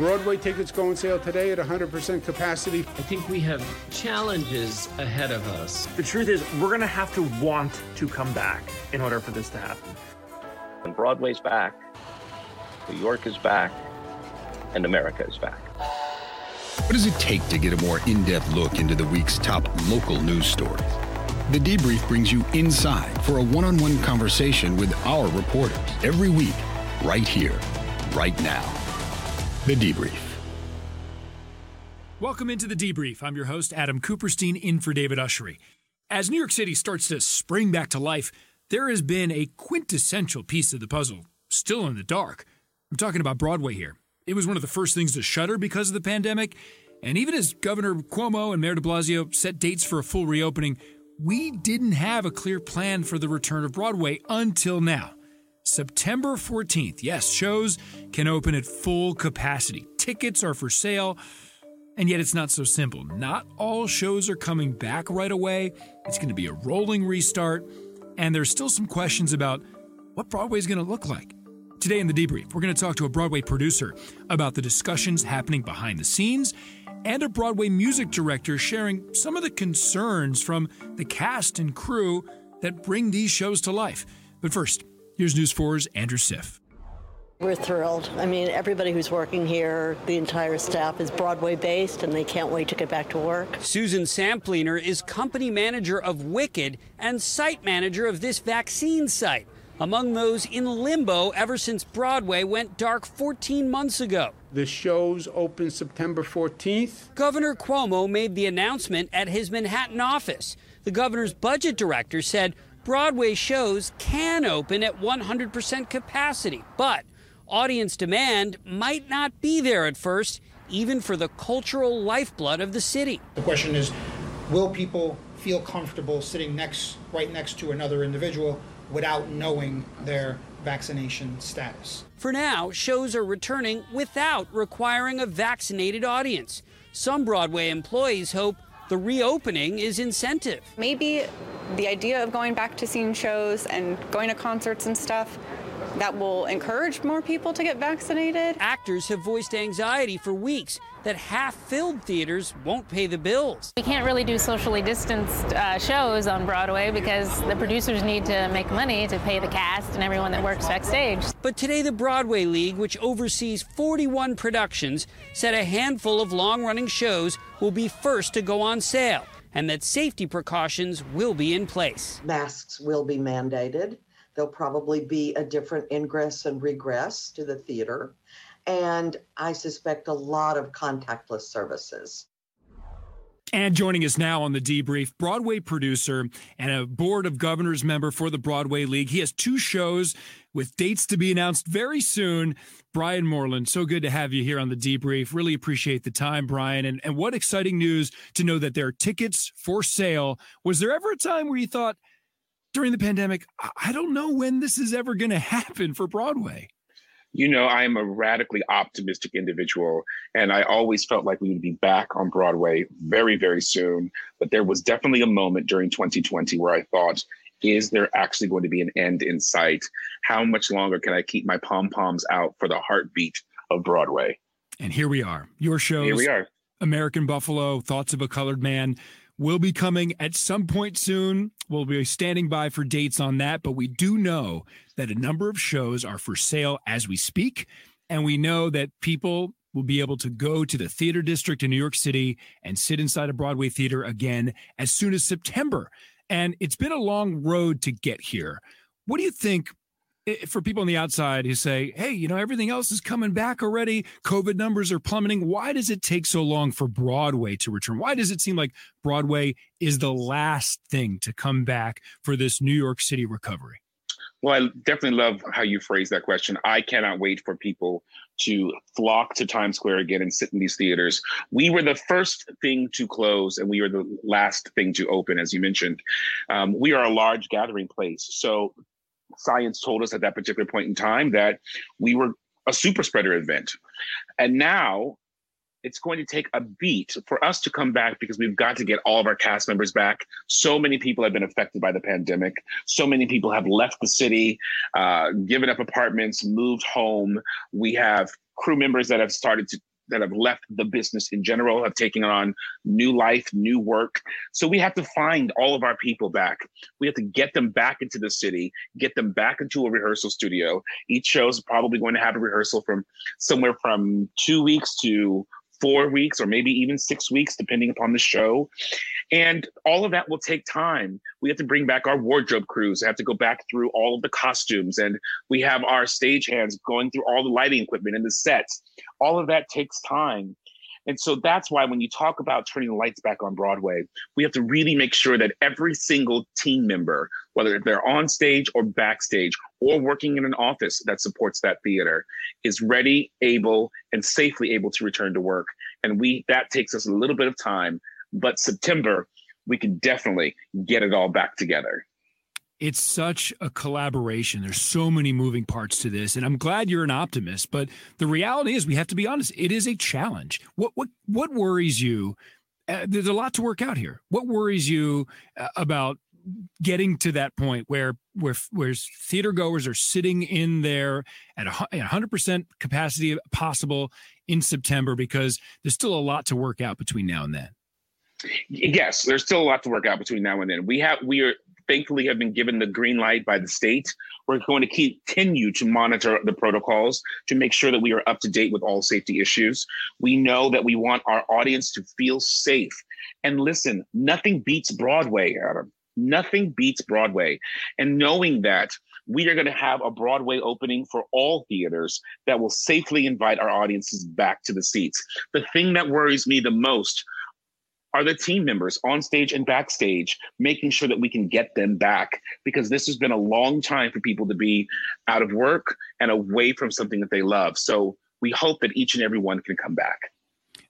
Broadway tickets go on sale today at 100% capacity. I think we have challenges ahead of us. The truth is, we're going to have to want to come back in order for this to happen. And Broadway's back, New York is back, and America is back. What does it take to get a more in depth look into the week's top local news stories? The Debrief brings you inside for a one on one conversation with our reporters every week, right here, right now. The Debrief. Welcome into the Debrief. I'm your host, Adam Kuperstein, in for David Ushery. As New York City starts to spring back to life, there has been a quintessential piece of the puzzle still in the dark. I'm talking about Broadway here. It was one of the first things to shutter because of the pandemic. And even as Governor Cuomo and Mayor de Blasio set dates for a full reopening, we didn't have a clear plan for the return of Broadway until now. September 14th, yes, shows can open at full capacity. Tickets are for sale, and yet it's not so simple. Not all shows are coming back right away. It's going to be a rolling restart, and there's still some questions about what Broadway is going to look like. Today in the debrief, we're going to talk to a Broadway producer about the discussions happening behind the scenes and a Broadway music director sharing some of the concerns from the cast and crew that bring these shows to life. But first, here's News 4's Andrew Siff. We're thrilled. I mean, everybody who's working here, the entire staff is Broadway based, and they can't wait to get back to work. Susan Sampliner is company manager of Wicked and site manager of this vaccine site, among those in limbo ever since Broadway went dark 14 months ago. The shows open September 14th. Governor Cuomo made the announcement at his Manhattan office. The governor's budget director said Broadway shows can open at 100% capacity, but audience demand might not be there at first, even for the cultural lifeblood of the city. The question is will people feel comfortable sitting next right next to another individual without knowing their vaccination status. For now, shows are returning without requiring a vaccinated audience. Some Broadway employees hope the reopening is incentive. Maybe the idea of going back to seeing shows and going to concerts and stuff that will encourage more people to get vaccinated. Actors have voiced anxiety for weeks that half filled theaters won't pay the bills. We can't really do socially distanced uh, shows on Broadway because the producers need to make money to pay the cast and everyone that works backstage. But today, the Broadway League, which oversees 41 productions, said a handful of long running shows will be first to go on sale and that safety precautions will be in place. Masks will be mandated. There'll probably be a different ingress and regress to the theater. And I suspect a lot of contactless services. And joining us now on the debrief, Broadway producer and a board of governors member for the Broadway League. He has two shows with dates to be announced very soon. Brian Moreland, so good to have you here on the debrief. Really appreciate the time, Brian. And, and what exciting news to know that there are tickets for sale. Was there ever a time where you thought during the pandemic, I don't know when this is ever going to happen for Broadway? you know, I am a radically optimistic individual, and I always felt like we would be back on Broadway very, very soon. But there was definitely a moment during 2020 where I thought, is there actually going to be an end in sight? How much longer can I keep my pom poms out for the heartbeat of Broadway? And here we are. Your shows. Here we are. American Buffalo, Thoughts of a Colored Man will be coming at some point soon. We'll be standing by for dates on that, but we do know that a number of shows are for sale as we speak. And we know that people will be able to go to the theater district in New York City and sit inside a Broadway theater again as soon as September. And it's been a long road to get here. What do you think for people on the outside who say, hey, you know, everything else is coming back already. COVID numbers are plummeting. Why does it take so long for Broadway to return? Why does it seem like Broadway is the last thing to come back for this New York City recovery? Well, I definitely love how you phrase that question. I cannot wait for people to flock to Times Square again and sit in these theaters. We were the first thing to close and we were the last thing to open, as you mentioned. Um, we are a large gathering place. So science told us at that particular point in time that we were a super spreader event. And now it's going to take a beat for us to come back because we've got to get all of our cast members back. So many people have been affected by the pandemic. So many people have left the city, uh, given up apartments, moved home. We have crew members that have started to that have left the business in general, have taken on new life, new work. So we have to find all of our people back. We have to get them back into the city, get them back into a rehearsal studio. Each show is probably going to have a rehearsal from somewhere from two weeks to four weeks or maybe even six weeks, depending upon the show. And all of that will take time. We have to bring back our wardrobe crews, have to go back through all of the costumes, and we have our stage hands going through all the lighting equipment and the sets. All of that takes time. And so that's why when you talk about turning the lights back on Broadway, we have to really make sure that every single team member, whether they're on stage or backstage or working in an office that supports that theater, is ready, able, and safely able to return to work. And we that takes us a little bit of time, but September, we can definitely get it all back together it's such a collaboration. There's so many moving parts to this, and I'm glad you're an optimist. But the reality is, we have to be honest. It is a challenge. What what what worries you? Uh, there's a lot to work out here. What worries you uh, about getting to that point where where where theater goers are sitting in there at a 100% capacity possible in September because there's still a lot to work out between now and then. Yes, there's still a lot to work out between now and then. We have we are thankfully have been given the green light by the state. We're going to continue to monitor the protocols to make sure that we are up to date with all safety issues. We know that we want our audience to feel safe. And listen, nothing beats Broadway, Adam. Nothing beats Broadway. And knowing that we are going to have a Broadway opening for all theaters that will safely invite our audiences back to the seats. The thing that worries me the most are the team members on stage and backstage, making sure that we can get them back because this has been a long time for people to be out of work and away from something that they love. So we hope that each and every one can come back.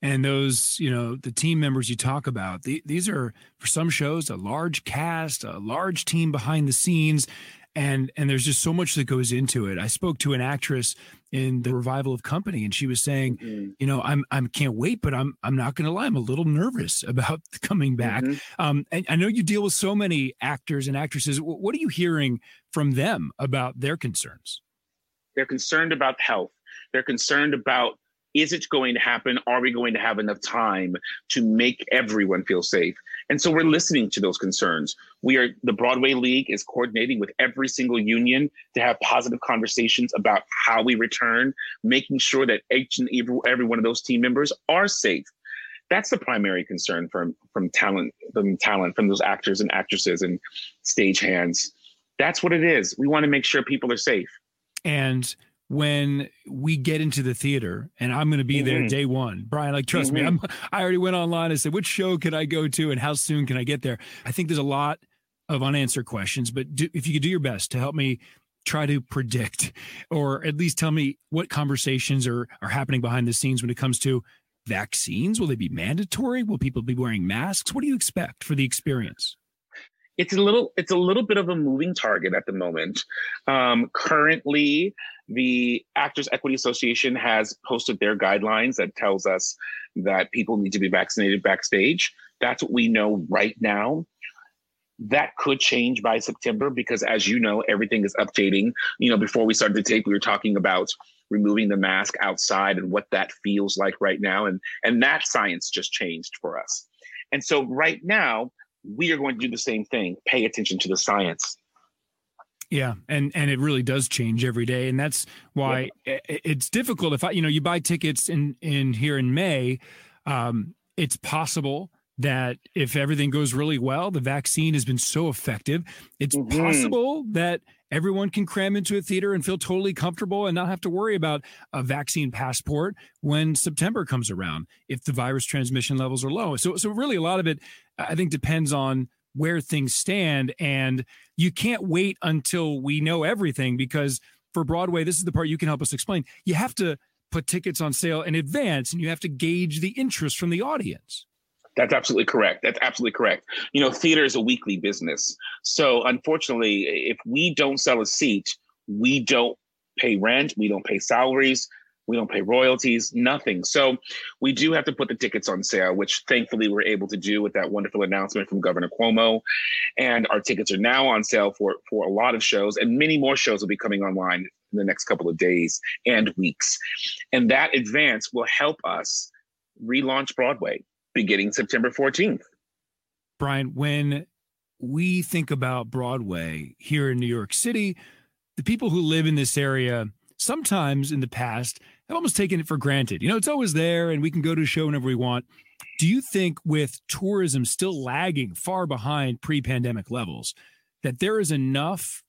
And those, you know, the team members you talk about, the, these are for some shows a large cast, a large team behind the scenes and and there's just so much that goes into it. I spoke to an actress in the revival of Company, and she was saying, mm-hmm. you know, I'm I'm can't wait, but I'm I'm not going to lie, I'm a little nervous about coming back. Mm-hmm. Um, and I know you deal with so many actors and actresses. What are you hearing from them about their concerns? They're concerned about health. They're concerned about is it going to happen? Are we going to have enough time to make everyone feel safe? And so we're listening to those concerns. We are the Broadway League is coordinating with every single union to have positive conversations about how we return, making sure that each and every, every one of those team members are safe. That's the primary concern from from talent, from talent, from those actors and actresses and stage hands. That's what it is. We want to make sure people are safe. And when we get into the theater and I'm going to be mm-hmm. there day one. Brian, like, trust mm-hmm. me, I'm, I already went online and said, which show can I go to and how soon can I get there? I think there's a lot of unanswered questions, but do, if you could do your best to help me try to predict or at least tell me what conversations are, are happening behind the scenes when it comes to vaccines. Will they be mandatory? Will people be wearing masks? What do you expect for the experience? It's a little, it's a little bit of a moving target at the moment. Um, currently, the Actors Equity Association has posted their guidelines that tells us that people need to be vaccinated backstage. That's what we know right now. That could change by September because, as you know, everything is updating. You know, before we started the tape, we were talking about removing the mask outside and what that feels like right now, and and that science just changed for us. And so, right now, we are going to do the same thing. Pay attention to the science yeah, and and it really does change every day, and that's why yeah. it's difficult. If I, you know, you buy tickets in in here in May, um, it's possible that if everything goes really well, the vaccine has been so effective, it's mm-hmm. possible that everyone can cram into a theater and feel totally comfortable and not have to worry about a vaccine passport when September comes around if the virus transmission levels are low. So so really a lot of it I think depends on where things stand. And you can't wait until we know everything because for Broadway, this is the part you can help us explain. You have to put tickets on sale in advance and you have to gauge the interest from the audience. That's absolutely correct. That's absolutely correct. You know, theater is a weekly business. So unfortunately, if we don't sell a seat, we don't pay rent, we don't pay salaries, we don't pay royalties, nothing. So we do have to put the tickets on sale, which thankfully we're able to do with that wonderful announcement from Governor Cuomo. And our tickets are now on sale for, for a lot of shows, and many more shows will be coming online in the next couple of days and weeks. And that advance will help us relaunch Broadway beginning September 14th. Brian, when we think about Broadway here in New York City, the people who live in this area sometimes in the past have almost taken it for granted. You know, it's always there and we can go to a show whenever we want. Do you think, with tourism still lagging far behind pre pandemic levels, that there is enough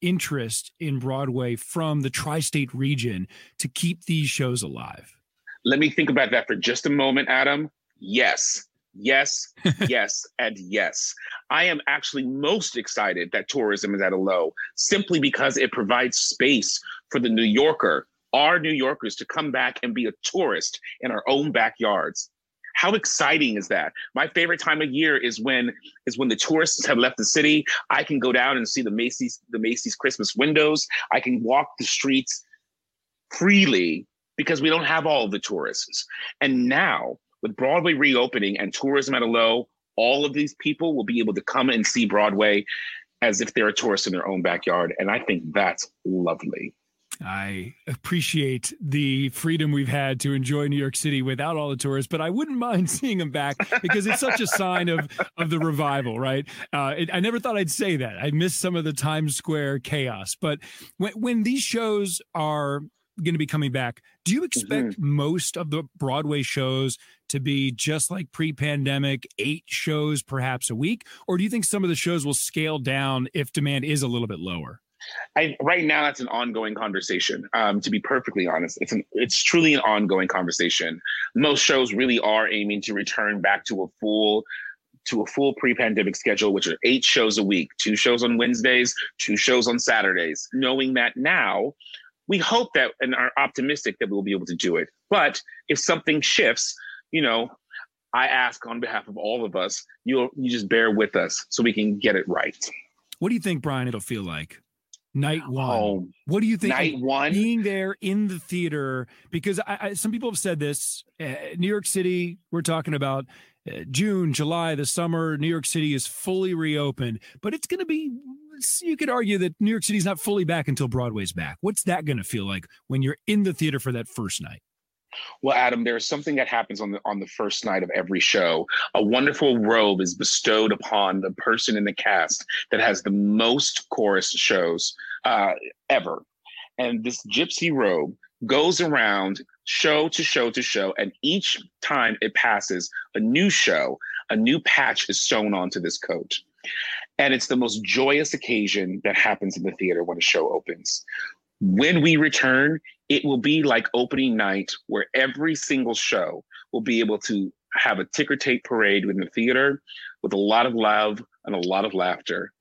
interest in Broadway from the tri state region to keep these shows alive? Let me think about that for just a moment, Adam. Yes, yes, yes, and yes. I am actually most excited that tourism is at a low simply because it provides space for the New Yorker, our New Yorkers, to come back and be a tourist in our own backyards. How exciting is that? My favorite time of year is when is when the tourists have left the city. I can go down and see the Macy's the Macy's Christmas windows. I can walk the streets freely because we don't have all the tourists. And now with Broadway reopening and tourism at a low, all of these people will be able to come and see Broadway as if they're a tourist in their own backyard. And I think that's lovely. I appreciate the freedom we've had to enjoy New York City without all the tourists, but I wouldn't mind seeing them back because it's such a sign of of the revival, right? Uh, it, I never thought I'd say that. I miss some of the Times Square chaos, but when when these shows are going to be coming back, do you expect mm-hmm. most of the Broadway shows to be just like pre-pandemic, eight shows perhaps a week, or do you think some of the shows will scale down if demand is a little bit lower? I, right now, that's an ongoing conversation. Um, to be perfectly honest, it's an it's truly an ongoing conversation. Most shows really are aiming to return back to a full to a full pre-pandemic schedule, which are eight shows a week, two shows on Wednesdays, two shows on Saturdays. Knowing that now, we hope that and are optimistic that we'll be able to do it. But if something shifts, you know, I ask on behalf of all of us, you you just bear with us so we can get it right. What do you think, Brian? It'll feel like night one. Oh, what do you think? Night one, being there in the theater, because I, I, some people have said this. Uh, New York City, we're talking about June, July, the summer. New York City is fully reopened, but it's going to be. You could argue that New York City's not fully back until Broadway's back. What's that going to feel like when you're in the theater for that first night? Well, Adam, there's something that happens on the on the first night of every show. A wonderful robe is bestowed upon the person in the cast that has the most chorus shows uh, ever, and this gypsy robe goes around show to show to show, and each time it passes a new show, a new patch is sewn onto this coat. And it's the most joyous occasion that happens in the theater when a show opens. When we return, it will be like opening night where every single show will be able to have a ticker tape parade in the theater with a lot of love and a lot of laughter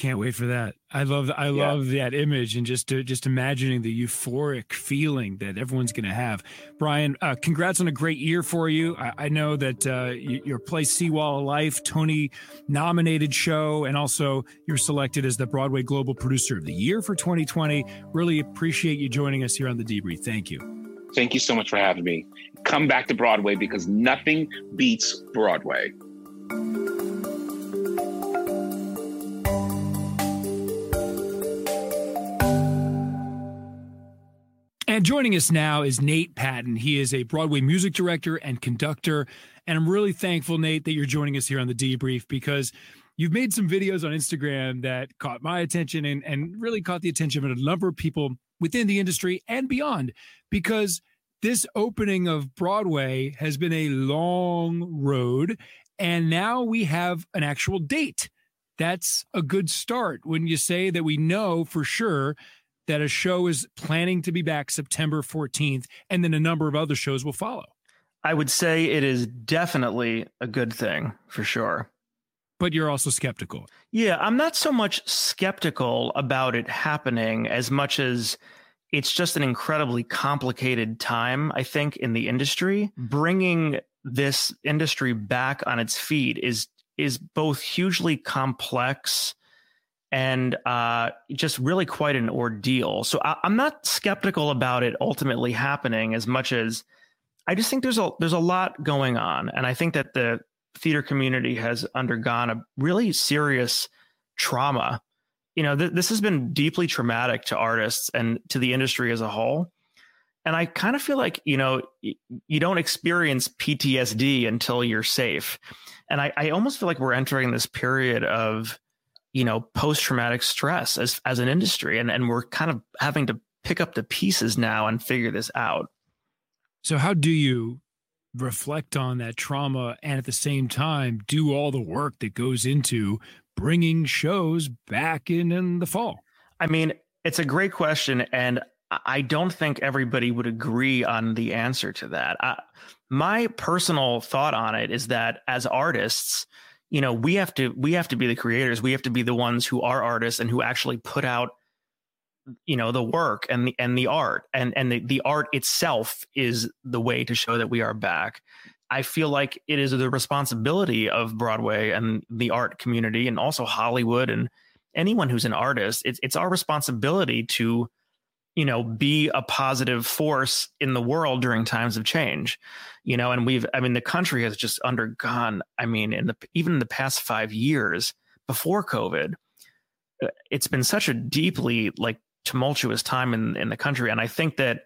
can't wait for that. I love I yeah. love that image and just to, just imagining the euphoric feeling that everyone's going to have. Brian, uh, congrats on a great year for you. I, I know that uh, your play Seawall of Life, Tony nominated show, and also you're selected as the Broadway Global Producer of the Year for 2020. Really appreciate you joining us here on the debrief. Thank you. Thank you so much for having me. Come back to Broadway because nothing beats Broadway. And joining us now is Nate Patten. He is a Broadway music director and conductor. And I'm really thankful, Nate, that you're joining us here on the debrief because you've made some videos on Instagram that caught my attention and, and really caught the attention of a number of people within the industry and beyond. Because this opening of Broadway has been a long road. And now we have an actual date. That's a good start when you say that we know for sure that a show is planning to be back September 14th, and then a number of other shows will follow. I would say it is definitely a good thing for sure. But you're also skeptical. Yeah, I'm not so much skeptical about it happening as much as it's just an incredibly complicated time, I think, in the industry. Bringing this industry back on its feet is is both hugely complex and uh, just really quite an ordeal. So I, am not skeptical about it ultimately happening as much as I just think there's a there's a lot going on, and I think that the theater community has undergone a really serious trauma you know, th- this has been deeply traumatic to artists and to the industry as a whole. And I kind of feel like, you know, you don't experience PTSD until you're safe. And I, I almost feel like we're entering this period of, you know, post traumatic stress as, as an industry. And, and we're kind of having to pick up the pieces now and figure this out. So, how do you reflect on that trauma and at the same time do all the work that goes into bringing shows back in in the fall? I mean, it's a great question. And I don't think everybody would agree on the answer to that. I, my personal thought on it is that as artists, you know, we have to we have to be the creators. We have to be the ones who are artists and who actually put out you know the work and the and the art. And and the, the art itself is the way to show that we are back. I feel like it is the responsibility of broadway and the art community and also hollywood and anyone who's an artist. It's it's our responsibility to you know be a positive force in the world during times of change you know and we've i mean the country has just undergone i mean in the even in the past 5 years before covid uh, it's been such a deeply like tumultuous time in in the country. And i think that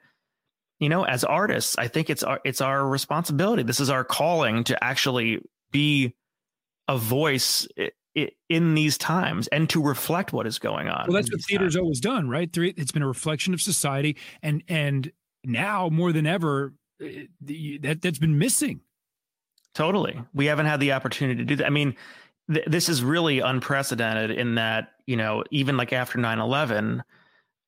you know as artists i think it's our it's our responsibility. This is our calling to actually be a voice in these times and to reflect what is going on well that's what theater's times. always done right it's been a reflection of society and and now more than ever eh, that that's been missing totally we haven't had the opportunity to do that i mean th- this is really unprecedented in that you know even like after 9-11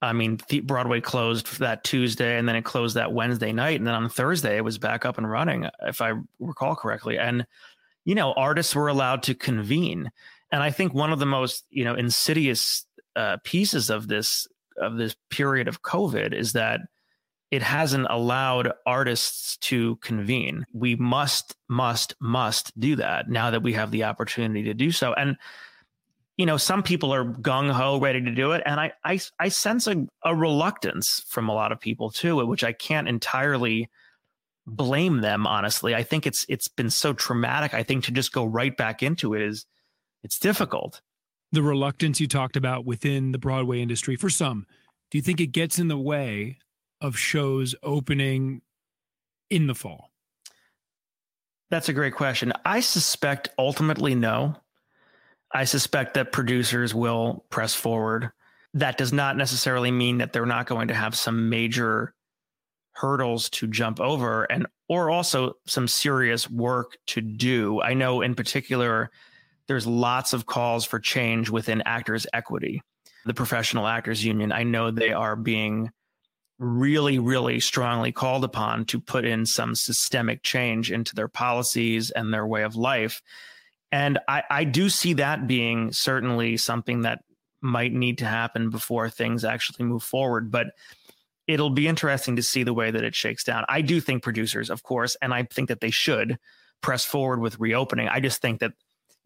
I mean, Broadway closed that Tuesday and then it closed that Wednesday night. And then on Thursday, it was back up and running, if I recall correctly. And, you know, artists were allowed to convene. And I think one of the most, you know, insidious uh, pieces of this, of this period of COVID is that it hasn't allowed artists to convene. We must, must, must do that now that we have the opportunity to do so. And, you know, some people are gung ho, ready to do it, and I I, I sense a, a reluctance from a lot of people too, which I can't entirely blame them. Honestly, I think it's it's been so traumatic. I think to just go right back into it is it's difficult. The reluctance you talked about within the Broadway industry for some, do you think it gets in the way of shows opening in the fall? That's a great question. I suspect ultimately no. I suspect that producers will press forward. That does not necessarily mean that they're not going to have some major hurdles to jump over and or also some serious work to do. I know in particular there's lots of calls for change within actors equity. The professional actors union, I know they are being really really strongly called upon to put in some systemic change into their policies and their way of life and I, I do see that being certainly something that might need to happen before things actually move forward. But it'll be interesting to see the way that it shakes down. I do think producers, of course, and I think that they should press forward with reopening. I just think that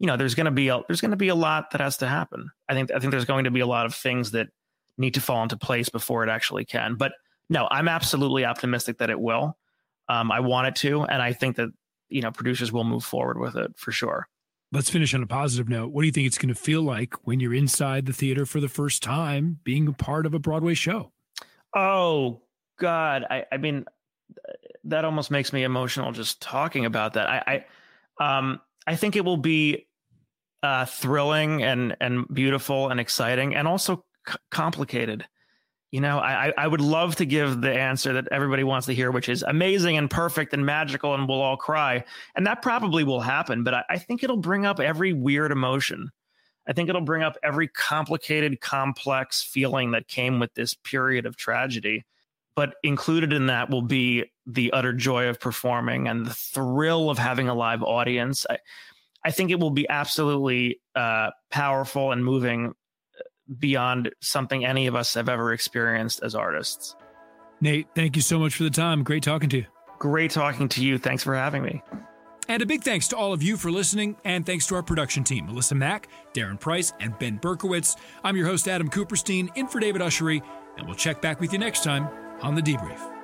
you know there's going to be a there's going to be a lot that has to happen. I think I think there's going to be a lot of things that need to fall into place before it actually can. But no, I'm absolutely optimistic that it will. Um, I want it to, and I think that you know producers will move forward with it for sure. Let's finish on a positive note. What do you think it's going to feel like when you're inside the theater for the first time, being a part of a Broadway show? Oh God, I, I mean, that almost makes me emotional just talking about that. I, I, um, I think it will be uh, thrilling and and beautiful and exciting, and also c- complicated you know, I, I would love to give the answer that everybody wants to hear, which is amazing and perfect and magical, and we'll all cry. And that probably will happen, but I, I think it'll bring up every weird emotion. I think it'll bring up every complicated, complex feeling that came with this period of tragedy. But included in that will be the utter joy of performing and the thrill of having a live audience. I, I think it will be absolutely uh, powerful and moving beyond something any of us have ever experienced as artists. Nate, thank you so much for the time. Great talking to you. Great talking to you. Thanks for having me. And a big thanks to all of you for listening, and thanks to our production team, Melissa Mack, Darren Price, and Ben Berkowitz. I'm your host, Adam Kuperstein, in for David Ushery, and we'll check back with you next time on The Debrief.